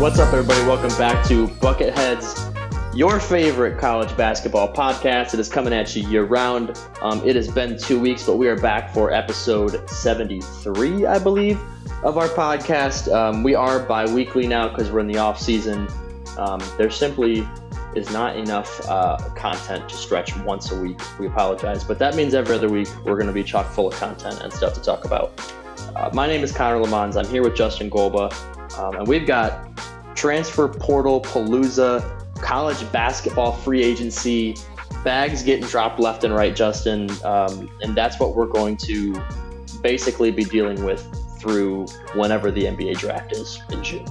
What's up, everybody? Welcome back to Bucketheads, your favorite college basketball podcast. It is coming at you year round. Um, it has been two weeks, but we are back for episode 73, I believe, of our podcast. Um, we are bi weekly now because we're in the off season. Um, there simply is not enough uh, content to stretch once a week. We apologize, but that means every other week we're going to be chock full of content and stuff to talk about. Uh, my name is Connor Lemons. I'm here with Justin Golba. Um, and we've got transfer portal palooza, college basketball free agency, bags getting dropped left and right, Justin. Um, and that's what we're going to basically be dealing with through whenever the NBA draft is in June.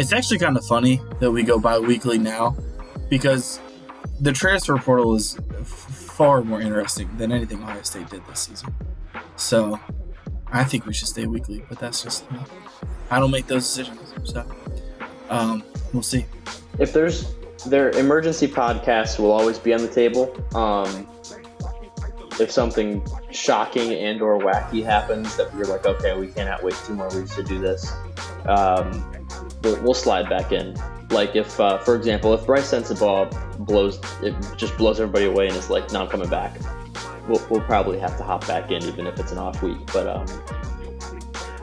It's actually kind of funny that we go bi weekly now because the transfer portal is far more interesting than anything Ohio State did this season. So I think we should stay weekly, but that's just me. I don't make those decisions. So um, we'll see. If there's their emergency podcast will always be on the table. Um, if something shocking and or wacky happens that we're like, okay, we cannot wait two more weeks to do this, um, we'll, we'll slide back in. Like if, uh, for example, if Bryce Sensabaugh blows, it just blows everybody away and is like, no, I'm coming back. We'll, we'll probably have to hop back in even if it's an off week. But um,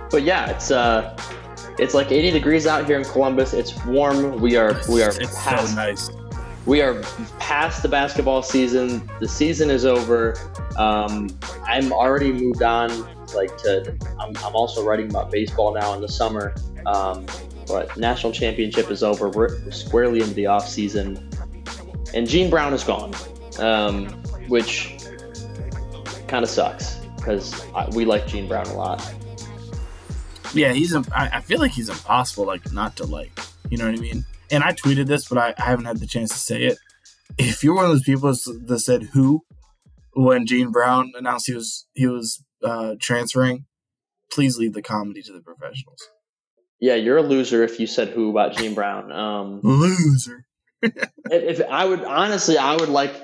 but yeah, it's uh, it's like 80 degrees out here in Columbus. It's warm. We are we are it's past so nice. we are past the basketball season. The season is over. Um, I'm already moved on. Like to, I'm, I'm also writing about baseball now in the summer. Um, but national championship is over. We're squarely into the off season, and Gene Brown is gone, um, which kind of sucks because we like Gene Brown a lot. Yeah, he's. I, I feel like he's impossible, like not to like. You know what I mean? And I tweeted this, but I, I haven't had the chance to say it. If you're one of those people that said who when Gene Brown announced he was he was uh, transferring, please leave the comedy to the professionals. Yeah, you're a loser if you said who about Gene Brown. Um, Loser. if, if I would honestly, I would like,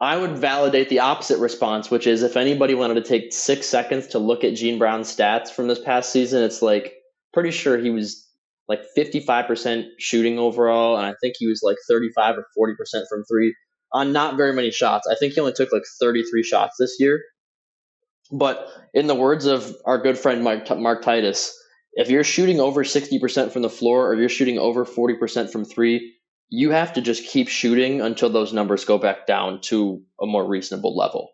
I would validate the opposite response, which is if anybody wanted to take six seconds to look at Gene Brown's stats from this past season, it's like pretty sure he was like 55% shooting overall, and I think he was like 35 or 40% from three on not very many shots. I think he only took like 33 shots this year. But in the words of our good friend Mark, Mark Titus, if you're shooting over 60% from the floor or you're shooting over 40% from three, you have to just keep shooting until those numbers go back down to a more reasonable level.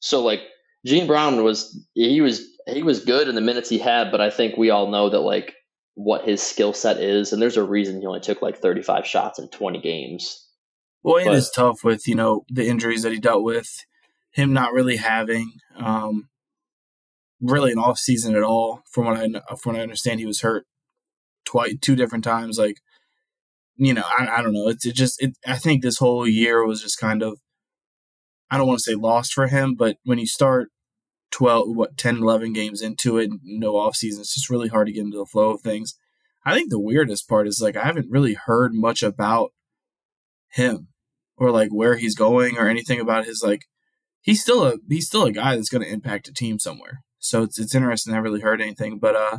So like Gene Brown was he was he was good in the minutes he had, but I think we all know that like what his skill set is, and there's a reason he only took like 35 shots in 20 games. Well, it but, is tough with you know the injuries that he dealt with, him not really having um, really an off season at all. From what I from what I understand, he was hurt twice, two different times. Like, you know, I, I don't know. It's it just it. I think this whole year was just kind of, I don't want to say lost for him, but when you start 12, what 10, 11 games into it, no off season, it's just really hard to get into the flow of things. I think the weirdest part is like I haven't really heard much about him or like where he's going or anything about his like he's still a he's still a guy that's going to impact a team somewhere. So it's it's interesting. I haven't really heard anything, but uh,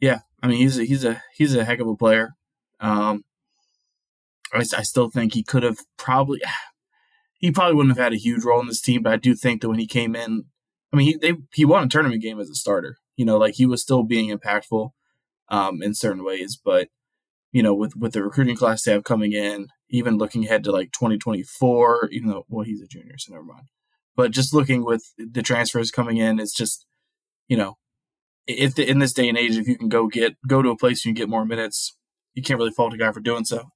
yeah. I mean, he's a, he's a he's a heck of a player. Um, I, I still think he could have probably he probably wouldn't have had a huge role in this team, but I do think that when he came in, I mean, he they, he won a tournament game as a starter. You know, like he was still being impactful um, in certain ways, but you know, with with the recruiting class they have coming in, even looking ahead to like 2024, even though well he's a junior, so never mind. But just looking with the transfers coming in, it's just you know, if the, in this day and age, if you can go get go to a place you can get more minutes, you can't really fault a guy for doing so.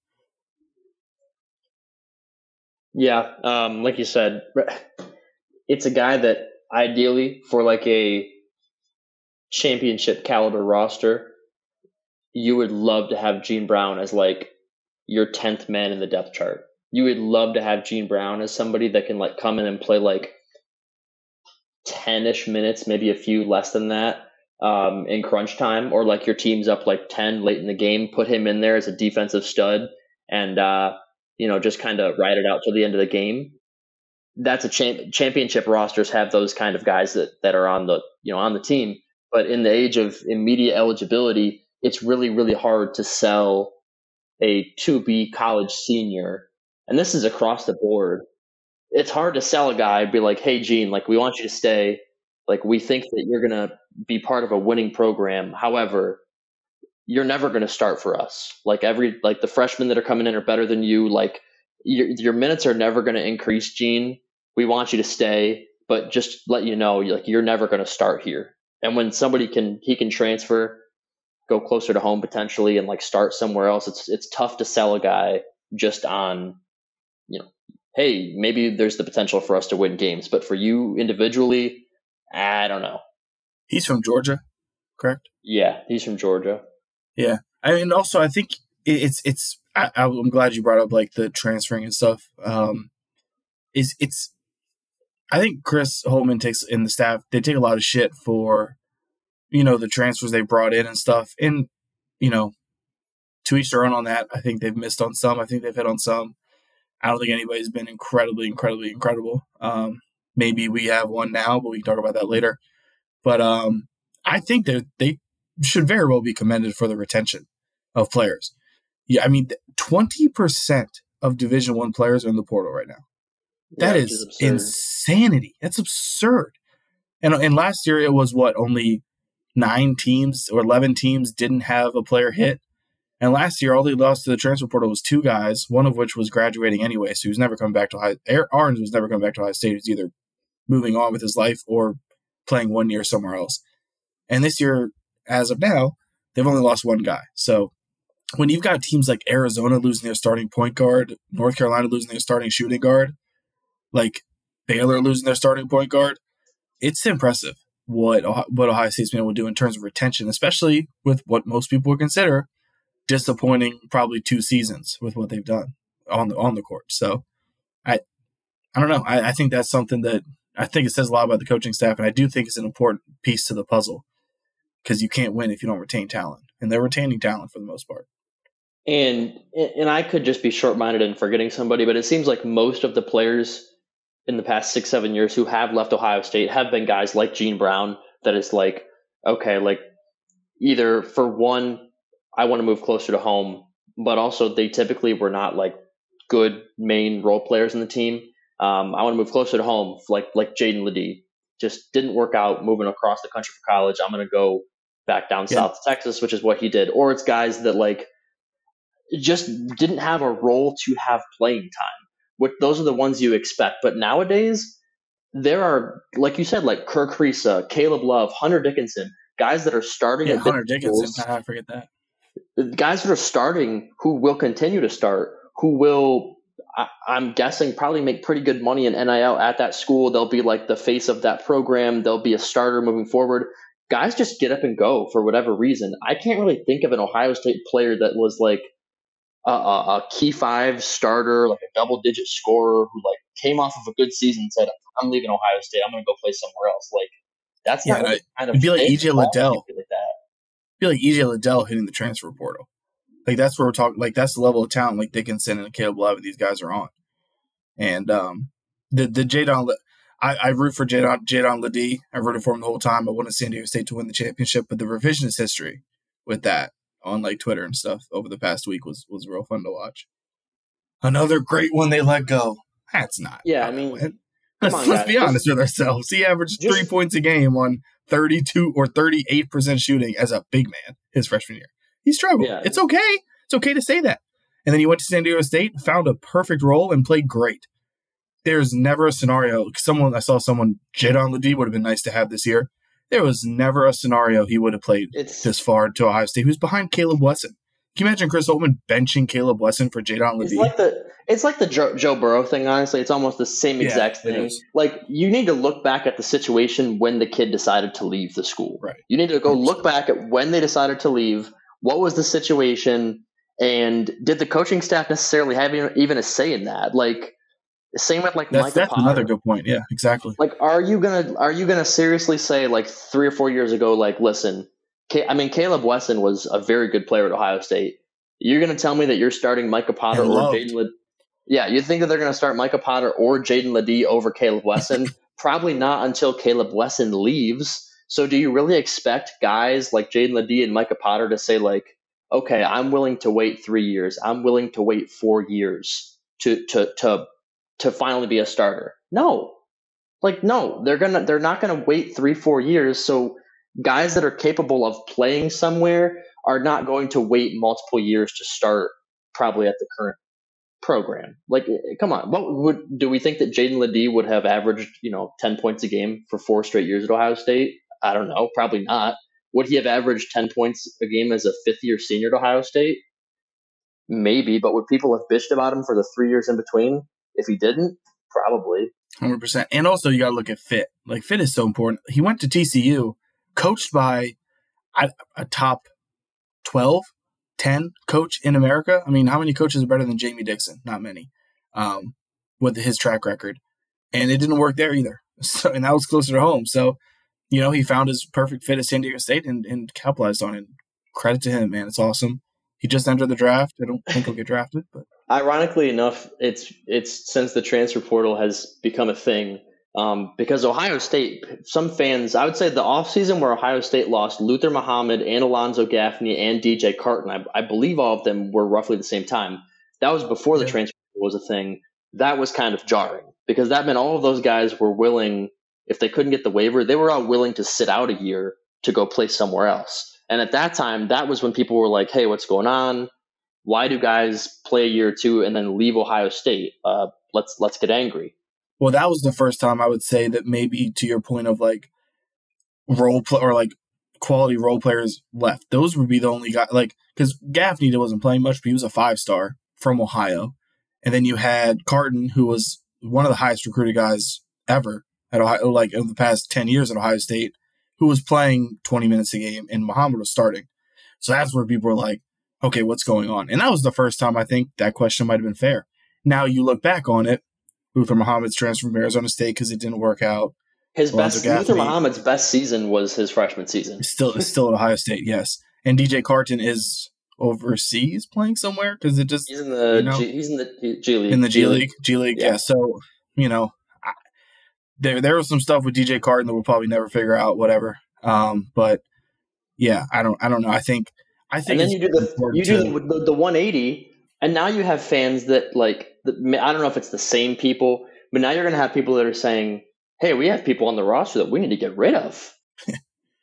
Yeah, um, like you said, it's a guy that ideally for like a championship caliber roster, you would love to have Gene Brown as like your tenth man in the depth chart. You would love to have Gene Brown as somebody that can like come in and play like ten ish minutes, maybe a few less than that, um, in crunch time, or like your team's up like 10 late in the game, put him in there as a defensive stud and, uh, you know, just kind of ride it out till the end of the game. That's a champ- championship rosters have those kind of guys that, that are on the, you know, on the team. But in the age of immediate eligibility, it's really, really hard to sell a to be college senior. And this is across the board. It's hard to sell a guy, be like, hey, Gene, like, we want you to stay like we think that you're going to be part of a winning program. However, you're never going to start for us. Like every like the freshmen that are coming in are better than you. Like your your minutes are never going to increase, Gene. We want you to stay, but just let you know, like you're never going to start here. And when somebody can he can transfer, go closer to home potentially, and like start somewhere else, it's it's tough to sell a guy just on, hey, maybe there's the potential for us to win games, but for you individually, I don't know. He's from Georgia, correct? Yeah, he's from Georgia. Yeah, I mean, also I think it's it's. I, am glad you brought up like the transferring and stuff. Um, is it's. I think Chris Holtmann takes in the staff. They take a lot of shit for, you know, the transfers they brought in and stuff. And you know, to each their own on that. I think they've missed on some. I think they've hit on some. I don't think anybody's been incredibly, incredibly incredible. Um, Maybe we have one now, but we can talk about that later. But um, I think that they should very well be commended for the retention of players. Yeah, I mean, twenty percent of Division One players are in the portal right now. That yeah, is, is insanity. That's absurd. And and last year it was what only nine teams or eleven teams didn't have a player hit. And last year, all they lost to the transfer portal was two guys, one of which was graduating anyway, so he was never coming back to high. Ahrens was never coming back to Ohio State. He's either moving on with his life or playing one year somewhere else. And this year, as of now, they've only lost one guy. So when you've got teams like Arizona losing their starting point guard, North Carolina losing their starting shooting guard, like Baylor losing their starting point guard, it's impressive what what Ohio State's been able to do in terms of retention, especially with what most people would consider disappointing, probably two seasons with what they've done on the on the court. So, I I don't know. I, I think that's something that I think it says a lot about the coaching staff, and I do think it's an important piece to the puzzle because you can't win if you don't retain talent, and they're retaining talent for the most part. And and I could just be short minded and forgetting somebody, but it seems like most of the players in the past six seven years who have left Ohio State have been guys like Gene Brown. That is like okay, like either for one, I want to move closer to home, but also they typically were not like good main role players in the team um, I want to move closer to home, like like Jaedon LeDee. Just didn't work out moving across the country for college. I'm going to go back down yeah. south to Texas, which is what he did. Or it's guys that like just didn't have a role to have playing time. Which those are the ones you expect. But nowadays, there are, like you said, like Kerr Kriisa, Caleb Love, Hunter Dickinson, guys that are starting. Yeah, at Hunter Dickinson. schools, I forget that. Guys that are starting who will continue to start, who will, I, I'm guessing, probably make pretty good money in NIL at that school. They'll be like the face of that program. They'll be a starter moving forward. Guys just get up and go for whatever reason. I can't really think of an Ohio State player that was like a, a, a key five starter, like a double digit scorer who like came off of a good season and said, I'm leaving Ohio State. I'm going to go play somewhere else. Like, that's Yeah, not really kind of it'd be like E.J. Liddell. Like that. Feel like EJ Liddell hitting the transfer portal. Like that's where we're talking. Like that's the level of talent like Dickinson and Caleb Love. These guys are on. And um, the the Jaedon, I, I root for Jaedon Jaedon LeDee. I rooted for him the whole time. I wanted San Diego State to win the championship, but the revisionist history with that on like Twitter and stuff over the past week was was real fun to watch. Another great one they let go. That's not. Yeah, I mean, let's, on, let's be honest with ourselves. He averaged Just- three points a game on 32 or 38 percent shooting as a big man his freshman year. He struggled. Yeah. It's okay. It's okay to say that. And then he went to San Diego State, found a perfect role, and played great. There's never a scenario. Someone I saw someone Jaedon LeDee would have been nice to have this year. There was never a scenario he would have played It's this far to Ohio State. Who's behind Caleb Wesson? Can you imagine Chris Holtmann benching Caleb Wesson for Jaedon It's like the it's like the Joe, Joe Burrow thing. Honestly, it's almost the same Yeah, exact thing. Like you need to look back at the situation when the kid decided to leave the school. Right. You need to go 100%. look back at when they decided to leave. What was the situation, and did the coaching staff necessarily have even a say in that? Like same with like that's Micah that's Potter. another good point. Yeah, exactly. Like, are you gonna are you gonna seriously say like three or four years ago, like, listen, I mean, Caleb Wesson was a very good player at Ohio State. You're gonna tell me that you're starting Micah Potter And or. Jaedon? Led- yeah, you think that they're gonna start Micah Potter or Jaedon LeDee over Caleb Wesson? Probably not until Caleb Wesson leaves. So, do you really expect guys like Jaedon LeDee and Micah Potter to say like, okay, I'm willing to wait three years. I'm willing to wait four years to to to to finally be a starter. No. Like no, they're gonna they're not gonna wait three, four years. So guys that are capable of playing somewhere are not going to wait multiple years to start probably at the current program. Like eh, come on. What would do we think that Jaedon LeDee would have averaged, you know, ten points a game for four straight years at Ohio State? I don't know. Probably not. Would he have averaged ten points a game as a fifth year senior at Ohio State? Maybe, but would people have bitched about him for the three years in between if he didn't? Probably. Hundred percent. And also, you got to look at fit. Like fit is so important. He went to TCU, coached by a, a top 12, 10 coach in America. I mean, how many coaches are better than Jamie Dixon? Not many. Um, with his track record, and it didn't work there either. So, and that was closer to home. So, you know, he found his perfect fit at San Diego State and, and capitalized on it. Credit to him, man. It's awesome. He just entered the draft. I don't think he'll get drafted, but Ironically enough, it's it's since the transfer portal has become a thing. Um, because Ohio State, some fans, I would say the offseason where Ohio State lost Luther Muhammad and Alonzo Gaffney and DJ Carton, I, I believe all of them were roughly the same time. That was before the transfer was a thing. That was kind of jarring because that meant all of those guys were willing, if they couldn't get the waiver, they were all willing to sit out a year to go play somewhere else. And at that time, that was when people were like, hey, what's going on? Why do guys play a year or two and then leave Ohio State? Uh, let's let's get angry. Well, that was the first time I would say that maybe to your point of like role play or like quality role players left. Those would be the only guy like because Gaffney wasn't playing much, but he was a five star from Ohio, and then you had Carton, who was one of the highest recruited guys ever at Ohio, like in the past ten years at Ohio State, who was playing twenty minutes a game, and Muhammad was starting. So that's where people were like, okay, what's going on? And that was the first time I think that question might have been fair. Now you look back on it, Luther Muhammad's transfer from Arizona State because it didn't work out. His Alonzo best Luther Muhammad's best season was his freshman season. Still still at Ohio State, yes. And DJ Carton is overseas playing somewhere because it just He's in the You know, G, he's in the G League. in the G League, G League, yeah. Yeah. So you know, I, there there was some stuff with DJ Carton that we'll probably never figure out, whatever. Um, but yeah, I don't I don't know. I think I think And then you do the you to- do the, the 180, and now you have fans that like I don't know if it's the same people, but now you're going to have people that are saying, "Hey, we have people on the roster that we need to get rid of.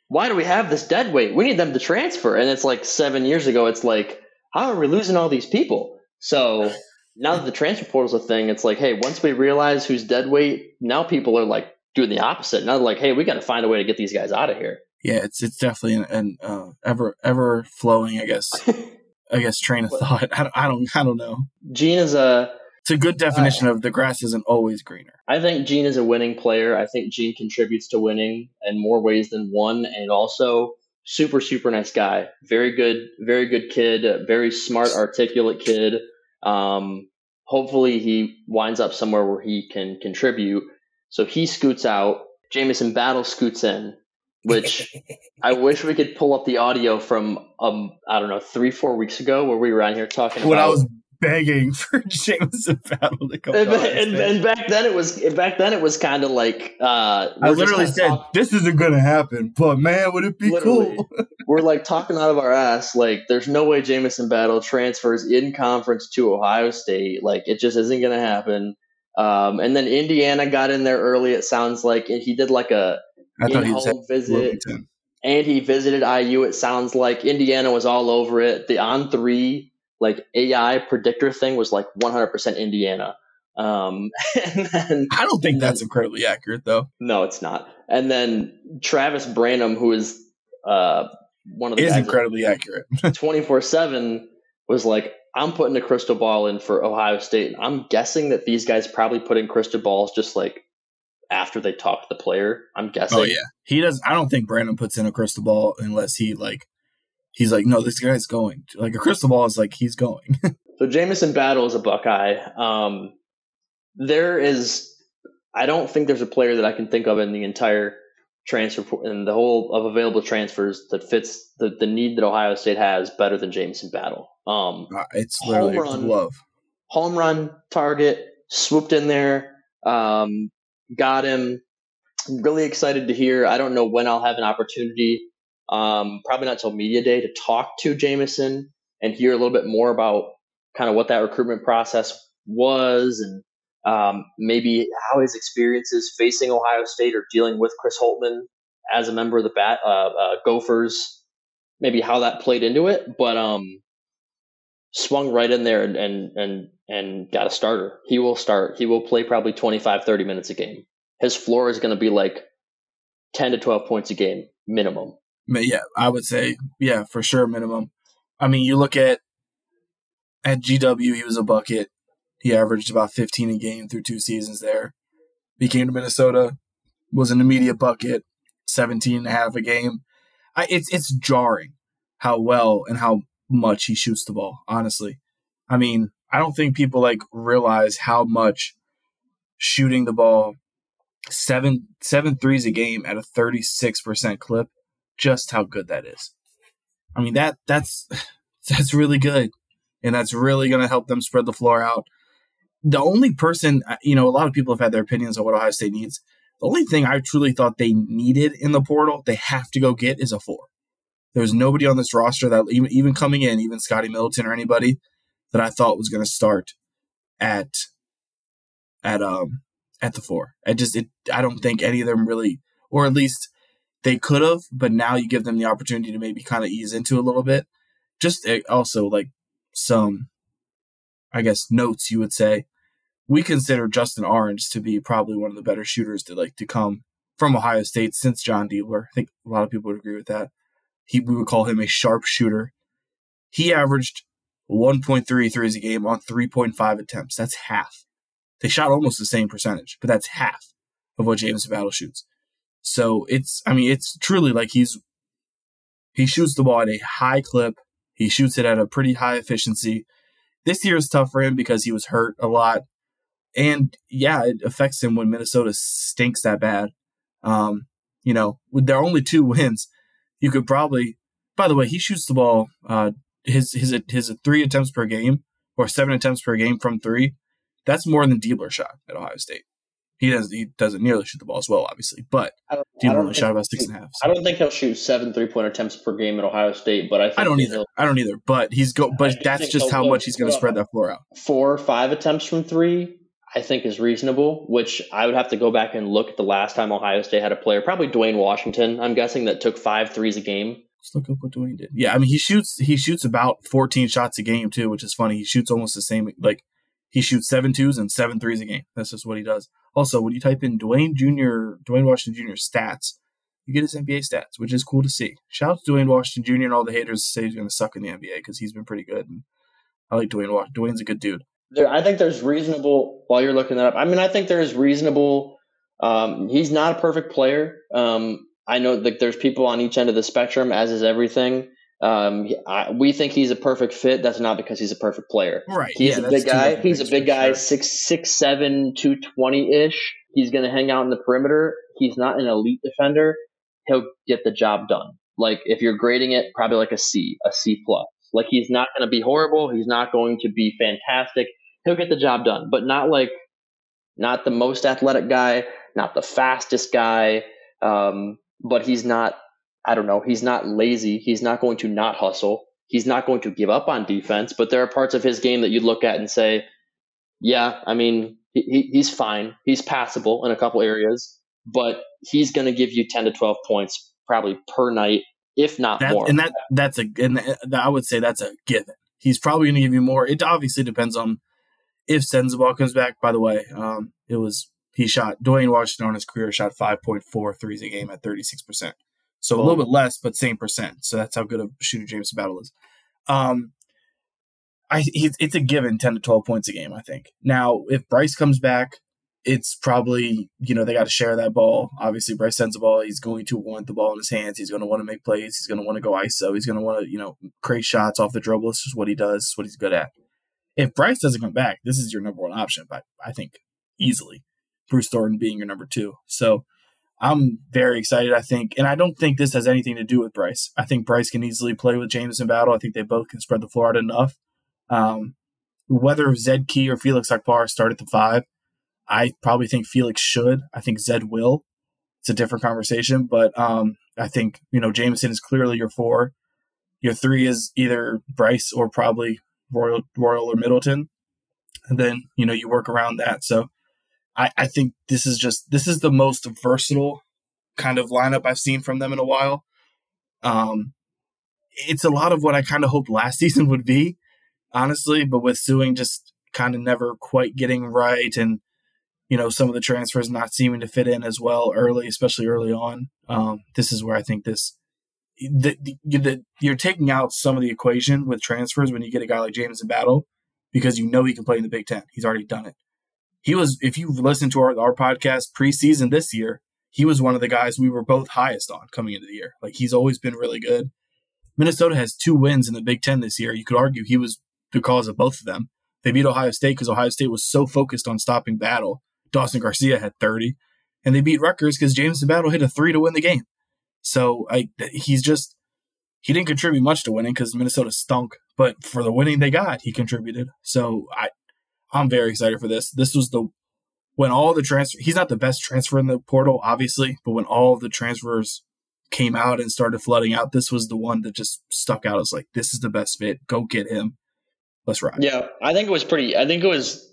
Why do we have this dead weight? We need them to transfer." And it's like seven years ago. It's like, how are we losing all these people? So now that the transfer portal's a thing, it's like, hey, once we realize who's dead weight, now people are like doing the opposite. Now they're like, hey, we got to find a way to get these guys out of here. Yeah, it's it's definitely an, an uh, ever ever flowing, I guess. I guess train of thought. I don't, I don't I don't know. Gene is a it's a good definition of the grass isn't always greener. I think Gene is a winning player. I think Gene contributes to winning in more ways than one, and also super super nice guy. Very good, very good kid. Very smart, articulate kid. Um, hopefully, he winds up somewhere where he can contribute. So he scoots out. Jamison Battle scoots in, which I wish we could pull up the audio from um I don't know three four weeks ago where we were on here talking when about. I was begging for Jamison Battle to come. And, and, and, back then it was back then it was kind of like uh, I literally said this isn't going to happen, but man, would it be literally, cool? we're like talking out of our ass. Like, there's no way Jamison Battle transfers in conference to Ohio State. Like, it just isn't going to happen. Um, and then Indiana got in there early. It sounds like and he did like a in-home visit. Wilmington. And he visited IU. It sounds like Indiana was all over it. The On3 like AI predictor thing was like 100% Indiana. Um, and then I don't think that's incredibly accurate though. No, it's not. And then Travis Branham, who is uh, one of the is incredibly accurate. 24 seven was like, I'm putting a crystal ball in for Ohio State. I'm guessing that these guys probably put in crystal balls just like after they talk to the player. I'm guessing. Oh yeah, he does. I don't think Branham puts in a crystal ball unless he like he's like, no, this guy's going. Like a crystal ball is like he's going. so Jamison Battle is a Buckeye. Um, there is, I don't think there's a player that I can think of in the entire transfer and the whole of available transfers that fits the, the need that Ohio State has better than Jamison Battle. Um, uh, it's literally home run, love. Home run target swooped in there, um, got him. really excited to hear. I don't know when I'll have an opportunity um, probably not until media day to talk to Jamison and hear a little bit more about kind of what that recruitment process was and um, maybe how his experiences facing Ohio State or dealing with Chris Holtmann as a member of the bat uh, uh, Gophers, maybe how that played into it, but um, swung right in there and, and and and got a starter. He will start. He will play probably 25, 30 minutes a game. His floor is going to be like 10 to 12 points a game minimum. Yeah, I would say, yeah, for sure, minimum. I mean, you look at at GW, he was a bucket. He averaged about 15 a game through two seasons there. He came to Minnesota, was an immediate bucket, 17 and a half a game. I, it's it's jarring how well and how much he shoots the ball. Honestly, I mean, I don't think people like realize how much shooting the ball seven seven threes a game at a 36% clip just how good that is. I mean that that's that's really good, and that's really going to help them spread the floor out. The only person, uh, you know, a lot of people have had their opinions on what Ohio State needs. The only thing I truly thought they needed in the portal, they have to go get, is a four. There's nobody on this roster that even even coming in, even Scotty Middleton or anybody that I thought was going to start at at um at the four. I just it, I don't think any of them really, or at least they could have, but now you give them the opportunity to maybe kind of ease into a little bit. Just eh, also like some, I guess, notes you would say. We consider Justin Ahrens to be probably one of the better shooters to like to come from Ohio State since Jon Diebler. I think a lot of people would agree with that. He we would call him a sharp shooter. He averaged 1.3 threes a game on 3.5 attempts. That's half. They shot almost the same percentage, but that's half of what Jamison Battle shoots. So it's, I mean, it's truly like he's, he shoots the ball at a high clip. He shoots it at a pretty high efficiency. This year is tough for him because he was hurt a lot. And yeah, it affects him when Minnesota stinks that bad. Um, you know, with their only two wins, you could probably, by the way, he shoots the ball, uh, his, his, his three attempts per game or seven attempts per game from three. That's more than Diebler shot at Ohio State. He doesn't. He doesn't nearly shoot the ball as well, obviously. But he only shot about six and a half. So. I don't think he'll shoot seven three point attempts per game at Ohio State, but I I don't either. I don't either. But he's go. But that's just how much he's going to spread that floor out. Four or five attempts from three, I think, is reasonable. Which I would have to go back and look at the last time Ohio State had a player, probably Duane Washington. I'm guessing that took five threes a game. Let's look up what Duane did. Yeah, I mean he shoots he shoots about 14 shots a game too, which is funny. He shoots almost the same like he shoots seven twos and seven threes a game. That's just what he does. Also, when you type in Duane Jr., Duane Washington Jr. stats, you get his NBA stats, which is cool to see. Shout out to Duane Washington Jr. and all the haters say he's going to suck in the NBA because he's been pretty good. And I like Duane. Washington. Duane's a good dude. There, I think there's reasonable. While you're looking that up, I mean, I think there's reasonable. Um, he's not a perfect player. Um, I know that there's people on each end of the spectrum, as is everything. Um, I, we think he's a perfect fit. That's not because he's a perfect player. Right. He's yeah, a big guy. He's a big guy, sure. six six seven, two twenty ish. He's going to hang out in the perimeter. He's not an elite defender. He'll get the job done. Like if you're grading it, probably like a C, a C plus. Like he's not going to be horrible. He's not going to be fantastic. He'll get the job done, but not like not the most athletic guy, not the fastest guy. Um, but he's not I don't know, he's not lazy. He's not going to not hustle. He's not going to give up on defense, but there are parts of his game that you'd look at and say, yeah, I mean, he, he's fine. He's passable in a couple areas, but he's going to give you 10 to 12 points probably per night, if not that, more. And that that's a and I would say that's a given. He's probably going to give you more. It obviously depends on if Sensabaugh comes back. By the way, um, it was he shot Duane Washington on his career shot 5.4 threes a game at 36 percent. So a little bit less, but same percent. So that's how good of a shooter Jamison Battle is. Um, I it's a given ten to twelve points a game. I think. Now, if Bryce comes back, it's probably you know they got to share that ball. Obviously, Bryce Sensabaugh. He's going to want the ball in his hands. He's going to want to make plays. He's going to want to go ISO. He's going to want to you know create shots off the dribble. It's just what he does. It's what he's good at. If Bryce doesn't come back, this is your number one option. But I think easily, Bruce Thornton being your number two. So I'm very excited. I think, and I don't think this has anything to do with Bryce. I think Bryce can easily play with Jamison Battle. I think they both can spread the floor out enough. Um, whether Zed Key or Felix Okpara start at the five, I probably think Felix should. I think Zed will. It's a different conversation, but um, I think you know Jamison is clearly your four. Your three is either Bryce or probably Royal, Royal or Middleton, and then you know you work around that. So I, I think this is just this is the most versatile kind of lineup I've seen from them in a while. Um, it's a lot of what I kind of hoped last season would be, honestly, but with Sueing just kind of never quite getting right and you know some of the transfers not seeming to fit in as well early, especially early on. Um, this is where I think this the, you're taking out some of the equation with transfers when you get a guy like Jamison Battle because you know he can play in the Big Ten. He's already done it he was, if you listen to our, our podcast preseason this year, he was one of the guys we were both highest on coming into the year. Like he's always been really good. Minnesota has two wins in the Big Ten this year. You could argue he was the cause of both of them. They beat Ohio State because Ohio State was so focused on stopping Battle. Dawson Garcia had 30, and they beat Rutgers because Jamison Battle hit a three to win the game. So I, he's just he didn't contribute much to winning because Minnesota stunk, but for the winning they got, he contributed. So I I'm very excited for this. This was the when all the transfer he's not the best transfer in the portal, obviously, but when all the transfers came out and started flooding out, this was the one that just stuck out as like, this is the best fit. Go get him. Let's ride. Yeah, I think it was pretty I think it was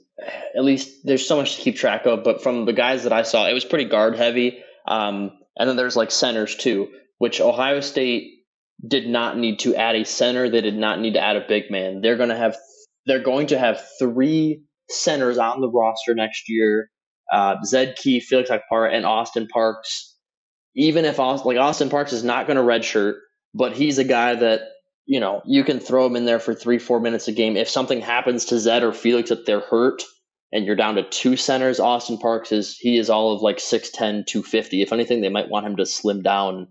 at least there's so much to keep track of, but from the guys that I saw, it was pretty guard heavy. Um, and then there's like centers too, which Ohio State did not need to add a center. They did not need to add a big man. They're going to have they're going to have three centers on the roster next year. Uh, Zed Key, Felix Okpara, and Austin Parks. Even if Austin, like Austin Parks is not going to redshirt, but he's a guy that you know you can throw him in there for three, four minutes a game. If something happens to Zed or Felix that they're hurt, and you're down to two centers, Austin Parks is he is all of like 6'10", 250. If anything, they might want him to slim down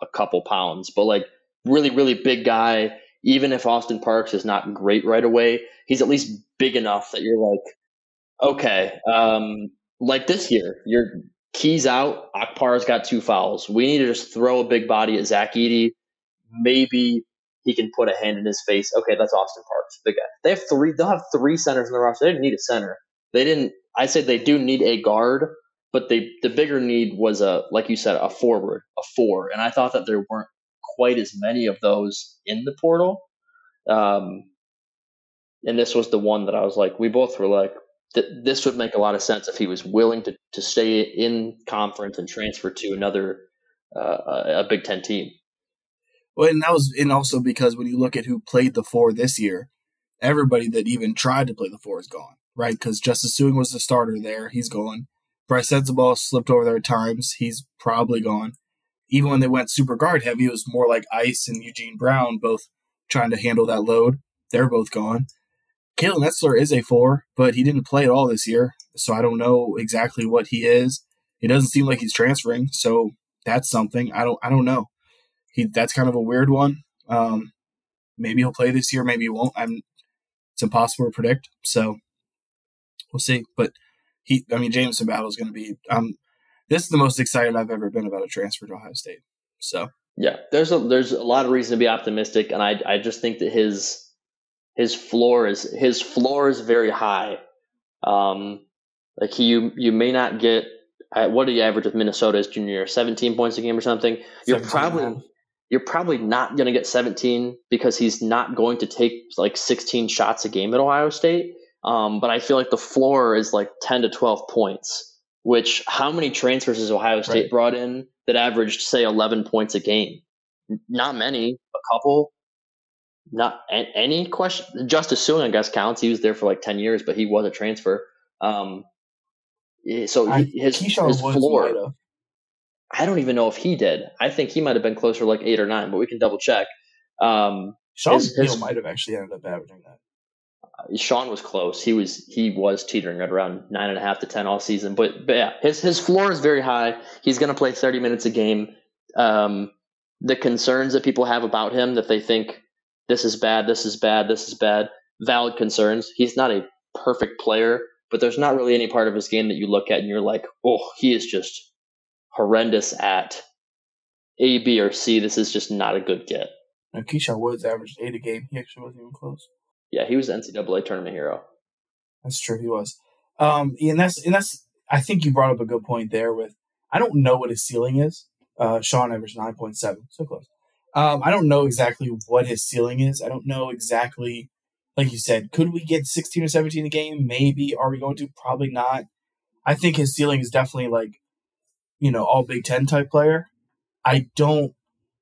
a couple pounds, but like really, really big guy. Even if Austin Parks is not great right away, he's at least big enough that you're like, okay, um, like this year, your keys out. Okpara's got two fouls. We need to just throw a big body at Zach Edey. Maybe he can put a hand in his face. Okay, that's Austin Parks, big guy. They have three. They'll have three centers in the roster. They didn't need a center. They didn't. I said they do need a guard, but they the bigger need was a like you said a forward, a four. And I thought that there weren't quite as many of those in the portal. Um, and this was the one that I was like, we both were like, this would make a lot of sense if he was willing to, to stay in conference and transfer to another uh, a Big Ten team. Well, and that was, and also because when you look at who played the four this year, everybody that even tried to play the four is gone, right? Because Justice Sueing was the starter there, he's gone. Bryce Sensabaugh slipped over there at times. He's probably gone. Even when they went super guard heavy, it was more like Ice and Eugene Brown both trying to handle that load. They're both gone. Kalen Etzler is a four, but he didn't play at all this year, so I don't know exactly what he is. It doesn't seem like he's transferring, so that's something. I don't I don't know. He that's kind of a weird one. Um, maybe he'll play this year, maybe he won't. I'm it's impossible to predict. So we'll see. But he, I mean, Jamison Battle is going to be. Um, this is the most excited I've ever been about a transfer to Ohio State. So yeah, there's a there's a lot of reason to be optimistic, and I I just think that his his floor is his floor is very high. Um, like he, you you may not get what did he average with Minnesota as junior year? 17 points a game or something. You're probably you're probably not going to get 17 because he's not going to take like 16 shots a game at Ohio State. Um, but I feel like the floor is like 10 to 12 points, which how many transfers has Ohio State right. brought in that averaged, say, 11 points a game? Not many, a couple. Not any question. Justice Sueing, I guess, counts. He was there for like 10 years, but he was a transfer. Um, so I, his, his floor. I don't even know if he did. I think he might have been closer, like eight or nine, but we can double check. Um, Sean his, his, might have actually ended up averaging that. Uh, Sean was close. He was he was teetering at around nine and a half to ten all season. But, but yeah, his his floor is very high. He's going to play thirty minutes a game. Um, the concerns that people have about him that they think this is bad, this is bad, this is bad, valid concerns. He's not a perfect player, but there's not really any part of his game that you look at and you're like, oh, he is just horrendous at A, B, or C. This is just not a good get. And Keyshawn Woods averaged eight a game. He actually wasn't even close. Yeah, he was NCAA tournament hero. That's true. He was. Um, and that's and that's. I think you brought up a good point there. With I don't know what his ceiling is. Uh, Sean averaged nine point seven, so close. Um, I don't know exactly what his ceiling is. I don't know exactly, like you said, could we get sixteen or seventeen a game? Maybe. Are we going to? Probably not. I think his ceiling is definitely like you know, all Big Ten type player. I don't,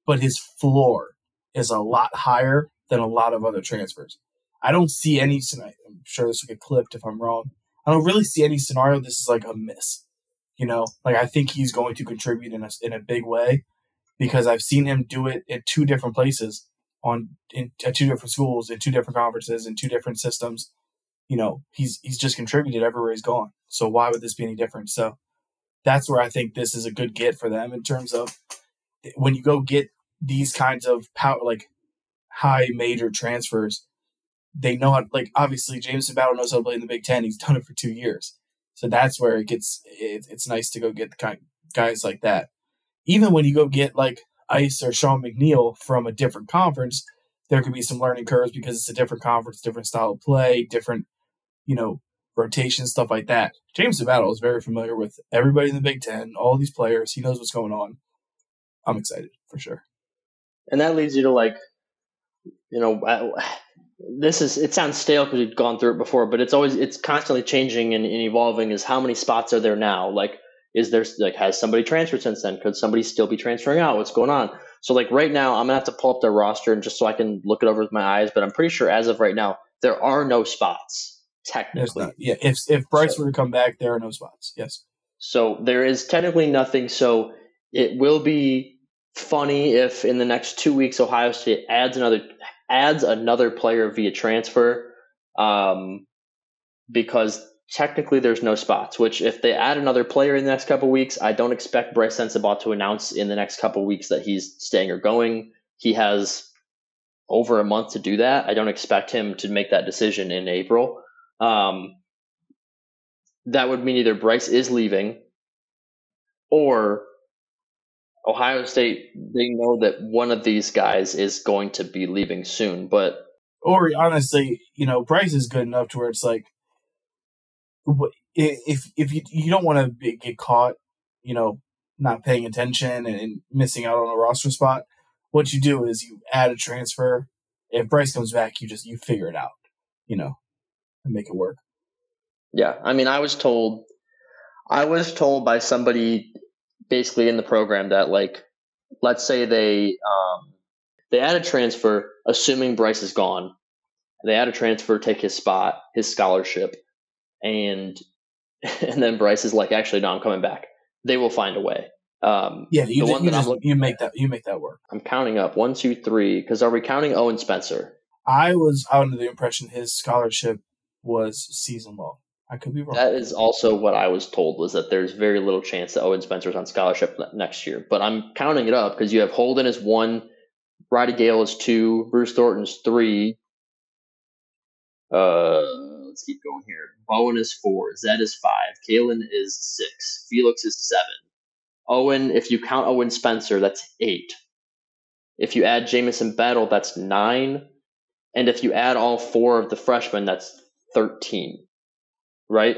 but his floor is a lot higher than a lot of other transfers. I don't see any. I'm sure this will get clipped if I'm wrong. I don't really see any scenario. This is like a miss. You know, like I think he's going to contribute in a in a big way because I've seen him do it at two different places on in at two different schools in two different conferences in two different systems. You know, he's he's just contributed everywhere he's gone. So why would this be any different? So that's where I think this is a good get for them in terms of when you go get these kinds of power, like high major transfers, they know how, like, obviously Jamison Battle knows how to play in the Big Ten. He's done it for two years. So that's where it gets, it, it's nice to go get the guys like that. Even when you go get like Ice or Sean McNeil from a different conference, there could be some learning curves because it's a different conference, different style of play, different, you know, rotation, stuff like that. Jamison Battle is very familiar with everybody in the Big Ten, all these players. He knows what's going on. I'm excited for sure. And that leads you to like, you know, this is it sounds stale because we've gone through it before, but it's always it's constantly changing and, and evolving. Is how many spots are there now? Like, is there like has somebody transferred since then? Could somebody still be transferring out? What's going on? So like right now, I'm gonna have to pull up their roster and just so I can look it over with my eyes. But I'm pretty sure as of right now, there are no spots technically. Yeah, if if Bryce so, were to come back, there are no spots. Yes. So there is technically nothing. So it will be funny if in the next two weeks Ohio State adds another adds another player via transfer, um, because technically there's no spots. Which if they add another player in the next couple weeks, I don't expect Bryce Sensabaugh to announce in the next couple weeks that he's staying or going. He has over a month to do that. I don't expect him to make that decision in April. Um, that would mean either Bryce is leaving or Ohio State, they know that one of these guys is going to be leaving soon. But or honestly, you know, Bryce is good enough to where it's like, if if you you don't want to get caught, you know, not paying attention and missing out on a roster spot, what you do is you add a transfer. If Bryce comes back, you just you figure it out. You know, and make it work. Yeah, I mean, I was told, I was told by somebody basically in the program that like, let's say they um, they add a transfer, assuming Bryce is gone. They add a transfer, take his spot, his scholarship, and and then Bryce is like, actually, no, I'm coming back. They will find a way. Um, Yeah, you, the one you that I'm you make that you make that work. I'm counting up one, two, three. Because are we counting Owen Spencer? I was under the impression his scholarship was season long. I could be wrong. That is also what I was told was that there's very little chance that Owen Spencer's on scholarship next year. But I'm counting it up because you have Holden as one, Roddy Gayle is two, Bruce Thornton's three. Uh, let's keep going here. Bowen is four, Zed is five, Kalen is six, Felix is seven. Owen, if you count Owen Spencer, that's eight. If you add Jamison Battle, that's nine. And if you add all four of the freshmen, that's 13 right?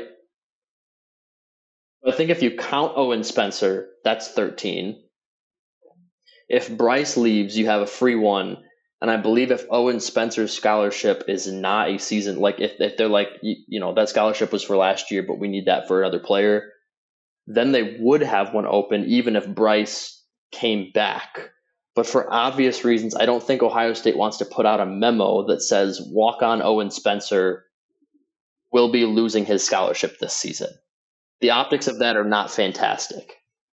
I think if you count Owen Spencer, that's 13. If Bryce leaves, you have a free one. And I believe if Owen Spencer's scholarship is not a season, like if, if they're like, you, you know, that scholarship was for last year, but we need that for another player, then they would have one open even if Bryce came back. But for obvious reasons, I don't think Ohio State wants to put out a memo that says walk on Owen Spencer will be losing his scholarship this season. The optics of that are not fantastic.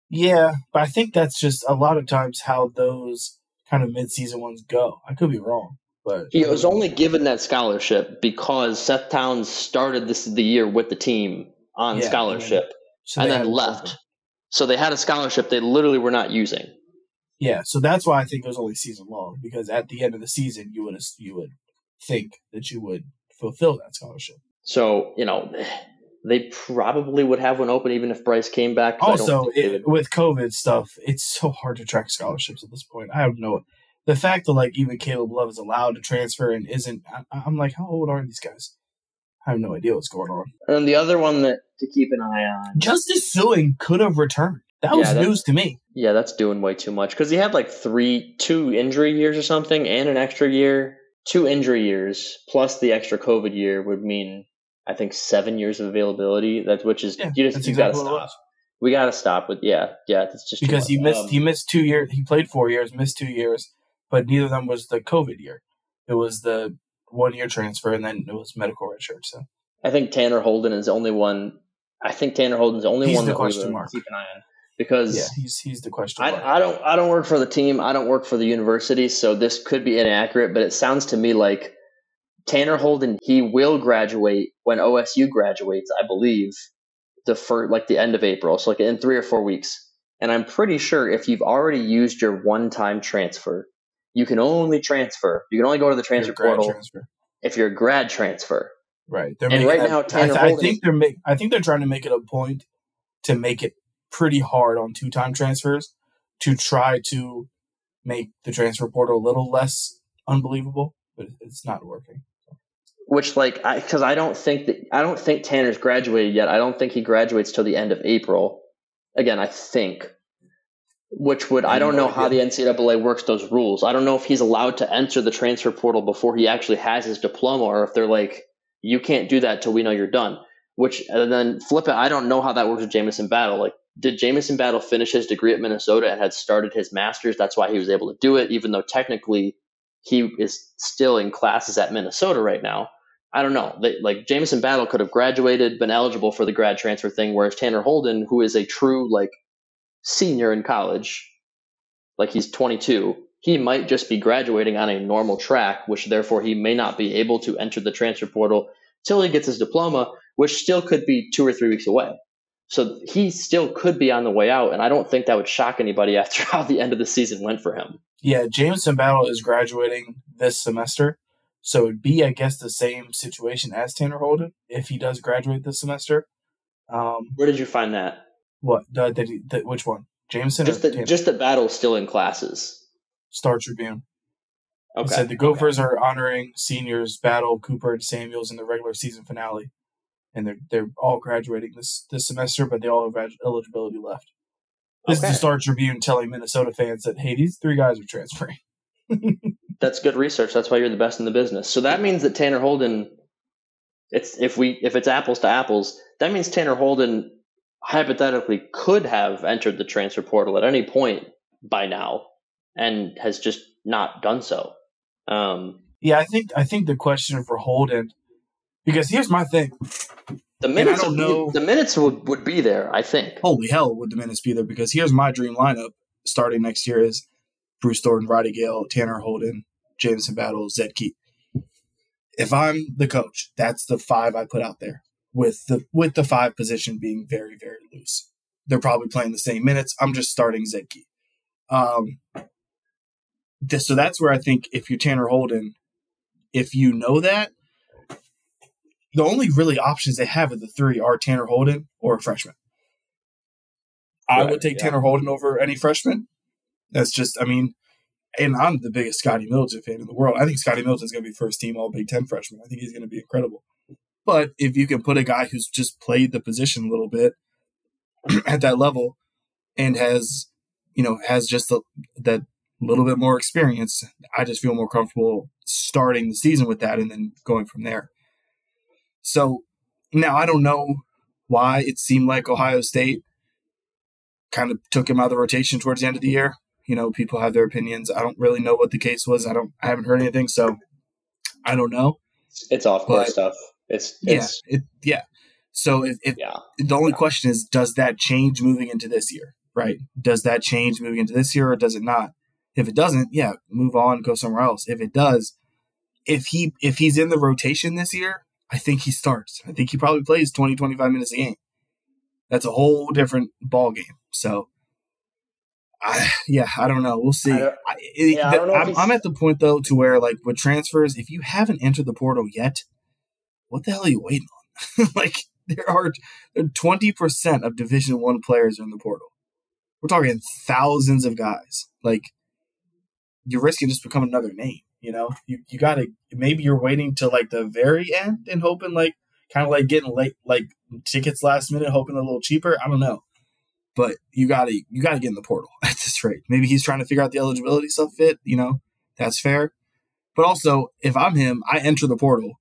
yeah, but I think that's just a lot of times how those kind of mid-season ones go. I could be wrong, but He was only given that scholarship because Seth Towns started this the year with the team on Yeah, scholarship so and then left. So they had a scholarship they literally were not using. Yeah, so that's why I think it was only season long because at the end of the season, you would you would think that you would fulfill that scholarship. So, you know, they probably would have one open even if Bryce came back. Also, it, with COVID stuff, it's so hard to track scholarships at this point. I don't know. The fact that like even Caleb Love is allowed to transfer and isn't, I, I'm like, how old are these guys? I have no idea what's going on. and then the other one that to keep an eye on. Justice Sueing could have returned. That was Yeah, that- news to me. Yeah, that's doing way too much because he had like three, two injury years or something, and an extra year. Two injury years plus the extra COVID year would mean, I think, seven years of availability. That's which is Yeah, you just you exactly gotta stop. We gotta stop with yeah, yeah. That's just Because he missed Um, he missed two years. He played four years, missed two years, but neither of them was the COVID year. It was the one year transfer, and then it was medical redshirt. So I think Tanner Holden is the only one. I think Tanner Holden's the only He's one the that question mark. keep an eye on because yeah, he's he's the question. mark. I, I don't I don't work for the team. I don't work for the university, so this could be inaccurate. But it sounds to me like Tanner Holden he will graduate when OSU graduates, I believe, the first like the end of April, so like in three or four weeks. And I'm pretty sure if you've already used your one-time transfer, you can only transfer. You can only go to the transfer portal transfer. if you're a grad transfer. Right. They're And making right now, I, Tanner I Holden- think they're make, I think they're trying to make it a point to make it pretty hard on two time transfers to try to make the transfer portal a little less unbelievable, but it's not working. Which like I because I don't think that I don't think Tanner's graduated yet. I don't think he graduates till the end of April. Again, I think. Which would I I don't have know how the. NCAA works those rules. I don't know if he's allowed to enter the transfer portal before he actually has his diploma, or if they're like, you can't do that till we know you're done. Which and then flip it. I don't know how that works with Jamison Battle. Like, did Jamison Battle finish his degree at Minnesota and had started his master's? That's why he was able to do it, even though technically he is still in classes at Minnesota right now. I don't know. They, like Jamison Battle could have graduated, been eligible for the grad transfer thing, whereas Tanner Holden, who is a true like senior in college, like he's 22, he might just be graduating on a normal track, which therefore he may not be able to enter the transfer portal till he gets his diploma, which still could be two or three weeks away. So he still could be on the way out, and I don't think that would shock anybody after how the end of the season went for him. Yeah, Jamison Battle is graduating this semester. So it'd be, I guess, the same situation as Tanner Holden if he does graduate this semester. Um, Where did you find that? what? The, the, the, which one? Jamison Just the, Tanner? just that Battle's still in classes. Star Tribune. It Okay. said the Gophers are honoring seniors Battle, Cooper, and Samuels in the regular season finale, and they're they're all graduating this this semester, but they all have eligibility left. This Okay. is the Star Tribune telling Minnesota fans that hey, these three guys are transferring. That's good research. That's why you're the best in the business. So that means that Tanner Holden, it's if we if it's apples to apples, that means Tanner Holden hypothetically could have entered the transfer portal at any point by now, and has just not done so. Um, Yeah, I think I think the question for Holden, because here's my thing: The minutes, don't know, the minutes would, would be there, I think. Holy hell, would the minutes be there? Because here's my dream lineup starting next year is Bruce Thornton, Roddy Gayle, Tanner Holden, Jamison Battle, Zed Key. If I'm the coach, that's the five I put out there with the with the five position being very very loose. They're probably playing the same minutes. I'm just starting Zed Key. Um, this, so that's where I think if you're Tanner Holden, if you know that, the only really options they have of the three are Tanner Holden or a freshman. I would take yeah. Tanner Holden over any freshman. That's just, I mean, and I'm the biggest Scotty Middleton fan in the world. I think Scotty Middleton's going to be first team All Big Ten freshman. I think he's going to be incredible. But if you can put a guy who's just played the position a little bit at that level and has, you know, has just a, that little bit more experience, I just feel more comfortable starting the season with that and then going from there. So now I don't know why it seemed like Ohio State kind of took him out of the rotation towards the end of the year. You know, people have their opinions. I don't really know what the case was. I don't. I haven't heard anything, so I don't know. It's off course stuff. It's, it's yeah, it, yeah. So if, if yeah. the only yeah. question is, does that change moving into this year? Right? Does that change moving into this year, or does it not? If it doesn't, yeah, move on, go somewhere else. If it does, if he if he's in the rotation this year, I think he starts. I think he probably plays 20, 25 minutes a game. That's a whole different ball game. So, I, yeah, I don't know. We'll see. I I, yeah, the, I am at the point though to where like with transfers, if you haven't entered the portal yet, what the hell are you waiting on? like there are twenty percent of Division One players are in the portal. We're talking thousands of guys. Like you're risking just becoming another name. You know, you you gotta maybe you're waiting till like the very end and hoping like kind of like getting late like tickets last minute, hoping a little cheaper. I don't know, but you gotta you gotta get in the portal at this rate. Maybe he's trying to figure out the eligibility stuff. Fit, you know, that's fair. But also, if I'm him, I enter the portal.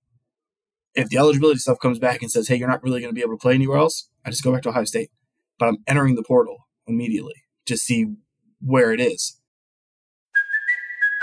If the eligibility stuff comes back and says, "Hey, you're not really to be able to play anywhere else," I just go back to Ohio State. But I'm entering the portal immediately to see where it is.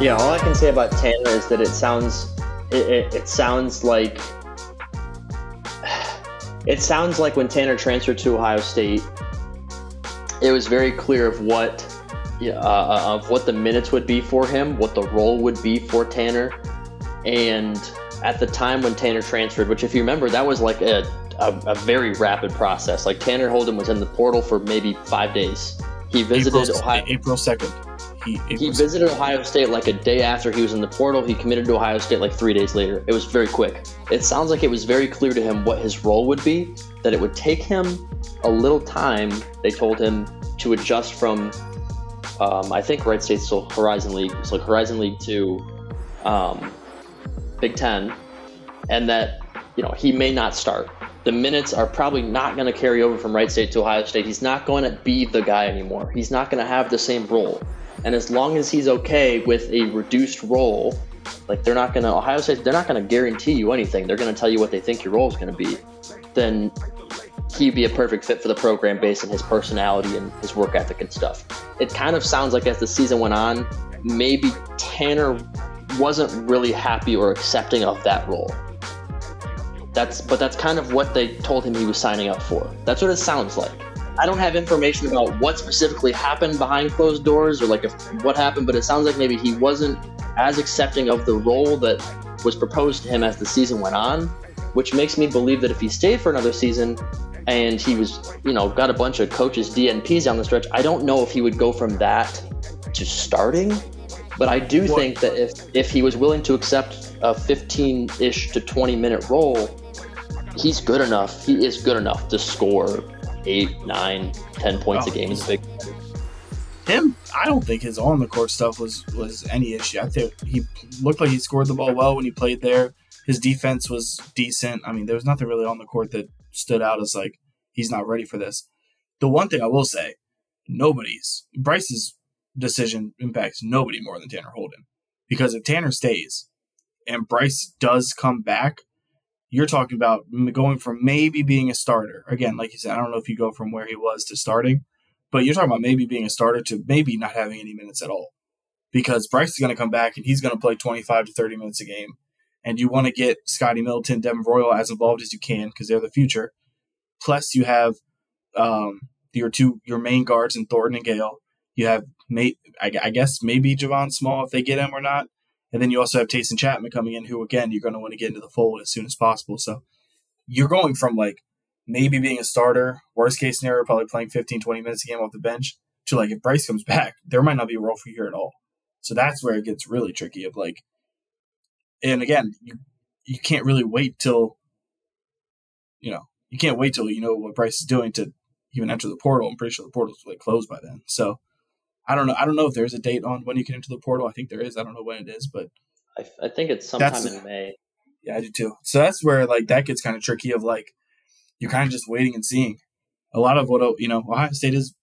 Yeah, all I can say about Tanner is that it sounds it, it, it sounds like it sounds like when Tanner transferred to Ohio State, it was very clear of what uh, uh, of what the minutes would be for him, what the role would be for Tanner. And at the time when Tanner transferred, which if you remember, that was like a, a, a very rapid process. Like Tanner Holden was in the portal for maybe five days. He visited April, Ohio. April 2nd. He, he visited Ohio State like a day after he was in the portal. He committed to Ohio State like three days later. It was very quick. It sounds like it was very clear to him what his role would be, that it would take him a little time, they told him, to adjust from um, I think Wright State's still Horizon League, so like Horizon League Two, um, Big Ten, and that you know he may not start. The minutes are probably not going to carry over from Wright State to Ohio State. He's not going to be the guy anymore. He's not going to have the same role. And as long as he's okay with a reduced role, like they're not going to Ohio State, they're not going to guarantee you anything. They're going to tell you what they think your role is going to be. Then he'd be a perfect fit for the program based on his personality and his work ethic and stuff. It kind of sounds like as the season went on, maybe Tanner wasn't really happy or accepting of that role. That's but that's kind of what they told him he was signing up for. That's what it sounds like. I don't have information about what specifically happened behind closed doors or like if, what happened, but it sounds like maybe he wasn't as accepting of the role that was proposed to him as the season went on, which makes me believe that if he stayed for another season and he was, you know, got a bunch of coaches DNPs down the stretch, I don't know if he would go from that to starting. But I do think that if if he was willing to accept a 15-ish to 20 minute role, he's good enough. He is good enough to score eight, nine, ten points oh, a game in the big. Him, I don't think his on the court stuff was was any issue. I think he looked like he scored the ball well when he played there. His defense was decent. I mean, there was nothing really on the court that stood out as like he's not ready for this. The one thing I will say, nobody's Bryce's decision impacts nobody more than Tanner Holden. Because if Tanner stays and Bryce does come back, you're talking about going from maybe being a starter. Again, like you said, I don't know if you go from where he was to starting, but you're talking about maybe being a starter to maybe not having any minutes at all. Because Bryce is going to come back and he's going to play 25 to 30 minutes a game. And you want to get Scotty Middleton, Devin Royal as involved as you can because they're the future. Plus, you have um, your two your main guards in Thornton and Gayle. You have, may, I, I guess, maybe Javon Small if they get him or not. And then you also have Taison Chatman coming in, who again you're going to want to get into the fold as soon as possible. So you're going from like maybe being a starter, worst case scenario, probably playing 15, 20 minutes a game off the bench, to like if Bryce comes back, there might not be a role for you at all. So that's where it gets really tricky. Of like, and again, you you can't really wait till you know you can't wait till you know what Bryce is doing to even enter the portal. I'm pretty sure the portal's like closed by then. So I don't know. I don't know if there's a date on when you can enter the portal. I think there is. I don't know when it is, but I, I think it's sometime in May. Yeah, I do too. So that's where like that gets kind of tricky. Of like you're kind of just waiting and seeing. A lot of what oh, you know, Ohio State is.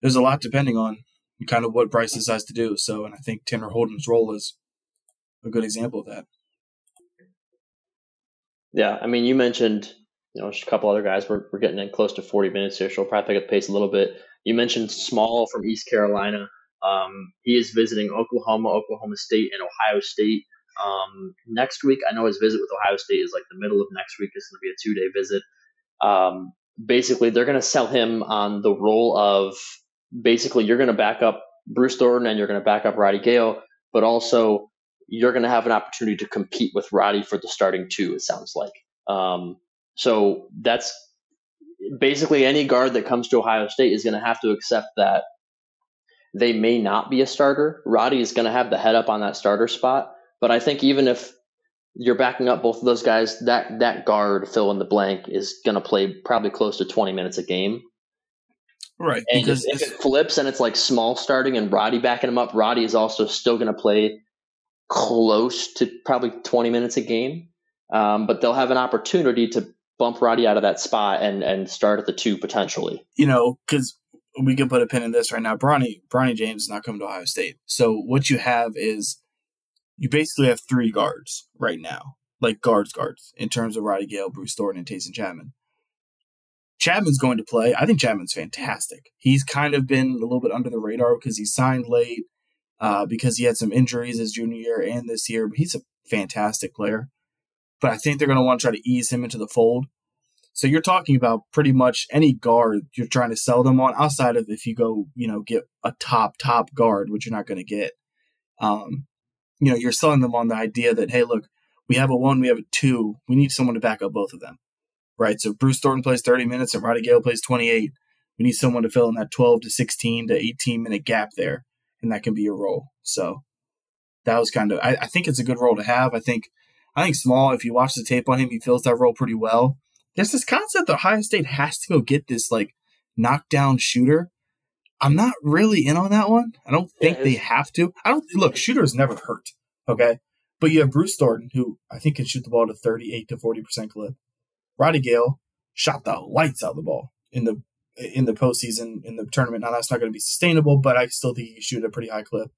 There's a lot depending on kind of what Bryce decides to do. So, and I think Tanner Holden's role is a good example of that. Yeah, I mean, you mentioned you know just a couple other guys. We're we're getting in close to 40 minutes here, so we'll probably pick up the pace a little bit. You mentioned Small from East Carolina. Um, he is visiting Oklahoma, Oklahoma State, and Ohio State um, next week. I know his visit with Ohio State is like the middle of next week. It's going to be a two day visit. Um, basically, they're going to sell him on the role of basically you're going to back up Bruce Thornton and you're going to back up Roddy Gayle, but also you're going to have an opportunity to compete with Roddy for the starting two. It sounds like. Um, so that's basically any guard that comes to Ohio State is going to have to accept that they may not be a starter. Roddy is going to have the head up on that starter spot, but I think even if you're backing up both of those guys, that that guard fill in the blank is going to play probably close to 20 minutes a game. Right. And because if, if it flips and it's like small starting and Roddy backing him up, Roddy is also still going to play close to probably 20 minutes a game. Um, but they'll have an opportunity to bump Roddy out of that spot and and start at the two potentially. You know, because we can put a pin in this right now. Bronny Bronny James is not coming to Ohio State, so what you have is you basically have three guards right now, like guards guards in terms of Roddy Gayle, Bruce Thornton, and Taison Chatman. Chatman's going to play. I think Chatman's fantastic. He's kind of been a little bit under the radar because he signed late, uh, because he had some injuries his junior year and this year. But he's a fantastic player but I think they're going to want to try to ease him into the fold. So you're talking about pretty much any guard you're trying to sell them on, outside of if you go, you know, get a top top guard, which you're not going to get. Um, you know, you're selling them on the idea that hey, look, we have a one, we have a two, we need someone to back up both of them, right? So Bruce Thornton plays 30 minutes and Roddy Gayle plays 28. We need someone to fill in that 12 to 16 to 18 minute gap there, and that can be your role. So that was kind of, I, I think it's a good role to have. I think I think Small, if you watch the tape on him, he fills that role pretty well. There's this concept that Ohio State has to go get this like knockdown shooter. I'm not really in on that one. I don't think yeah, they have to. I don't look, shooters never hurt. Okay. But you have Bruce Thornton, who I think can shoot the ball to 38 to 40% clip. Roddy Gayle shot the lights out of the ball in the in the postseason in the tournament. Now that's not going to be sustainable, but I still think he can shoot a pretty high clip.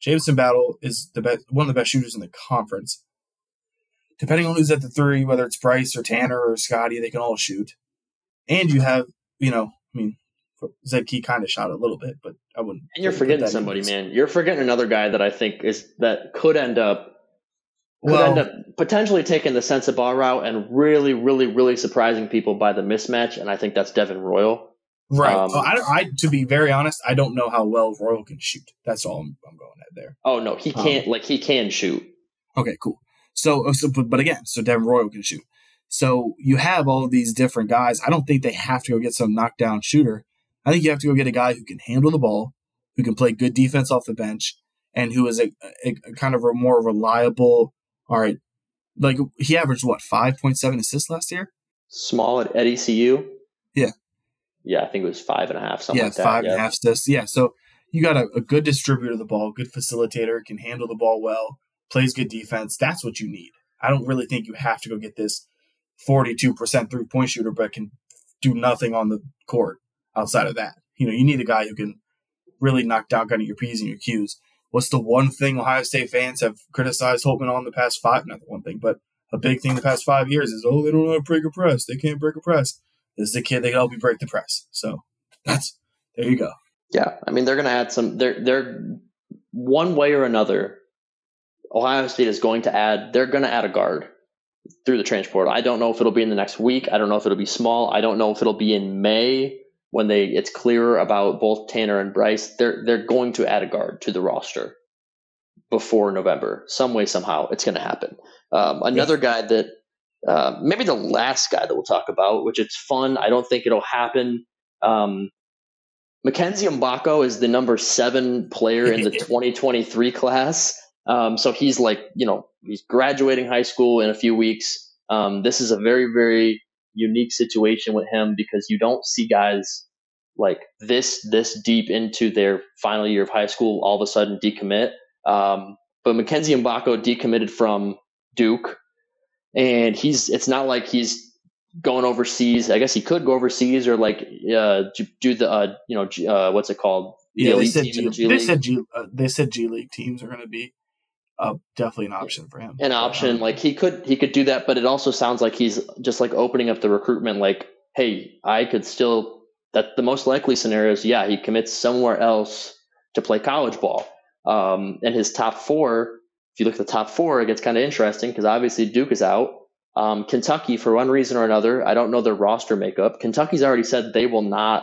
Jamison Battle is the best, one of the best shooters in the conference depending on who's at the three, whether it's Bryce or Tanner or Scotty, they can all shoot. And you have, you know, I mean, Zed Key kind of shot a little bit, but I wouldn't. And you're forgetting somebody, man. You're forgetting another guy that I think is that could end up could Well- end up potentially taking the Sensabaugh route and really, really, really surprising people by the mismatch. And I think that's Devin Royal. Right. Um, Oh, I, don't- I, to be very honest, I don't know how well Royal can shoot. That's all I'm, I'm going at there. Oh no, he Um, can't. like he can shoot. Okay, cool. So, so but, but again, so Devin Royal can shoot. So you have all of these different guys. I don't think they have to go get some knockdown shooter. I think you have to go get a guy who can handle the ball, who can play good defense off the bench, and who is a, a, a kind of a more reliable. All right, like he averaged what five point seven assists last year. Small at, at ECU. Yeah. I think it was five and a half, something yeah, like that. five yeah. and a half assists. Yeah, so you got a, a good distributor of the ball, good facilitator, can handle the ball well, plays good defense. That's what you need. I don't really think you have to go get this 42% three point shooter, but can do nothing on the court outside of that. You know, you need a guy who can really knock down kind of your P's and your Q's. What's the one thing Ohio State fans have criticized Holtmann on the past five? Not the one thing, but a big thing the past five years is, oh, they don't know how to break a press. They can't break a press. Is the kid that can help you break the press. So that's, there you go. Yeah, I mean they're going to add some. They're they're one way or another. Ohio State is going to add. They're going to add a guard through the transport. I don't know if it'll be in the next week. I don't know if it'll be small. I don't know if it'll be in May when they it's clearer about both Tanner and Bryce. They're they're going to add a guard to the roster before November, some way somehow. It's going to happen. Um, another guy that uh, maybe the last guy that we'll talk about, which it's fun. I don't think it'll happen. Um, Mackenzie Mgbako is the number seven player in the 2023 class. Um, so he's like, you know, he's graduating high school in a few weeks. Um, this is a very, very unique situation with him because you don't see guys like this this deep into their final year of high school all of a sudden decommit. Um, but Mackenzie Mgbako decommitted from Duke, and he's it's not like he's going overseas. I guess he could go overseas or like uh, do the uh, you know uh, what's it called? The Yeah, they said G, the G they said G uh, they said G League teams are going to be uh, definitely an option for him. an option. Um, Like he could he could do that, but it also sounds like he's just like opening up the recruitment. Like, hey, I could still. That the most likely scenario is yeah, he commits somewhere else to play college ball. Um, and his top four, if you look at the top four, it gets kind of interesting because obviously Duke is out. Um, Kentucky, for one reason or another, I don't know their roster makeup. Kentucky's already said they will not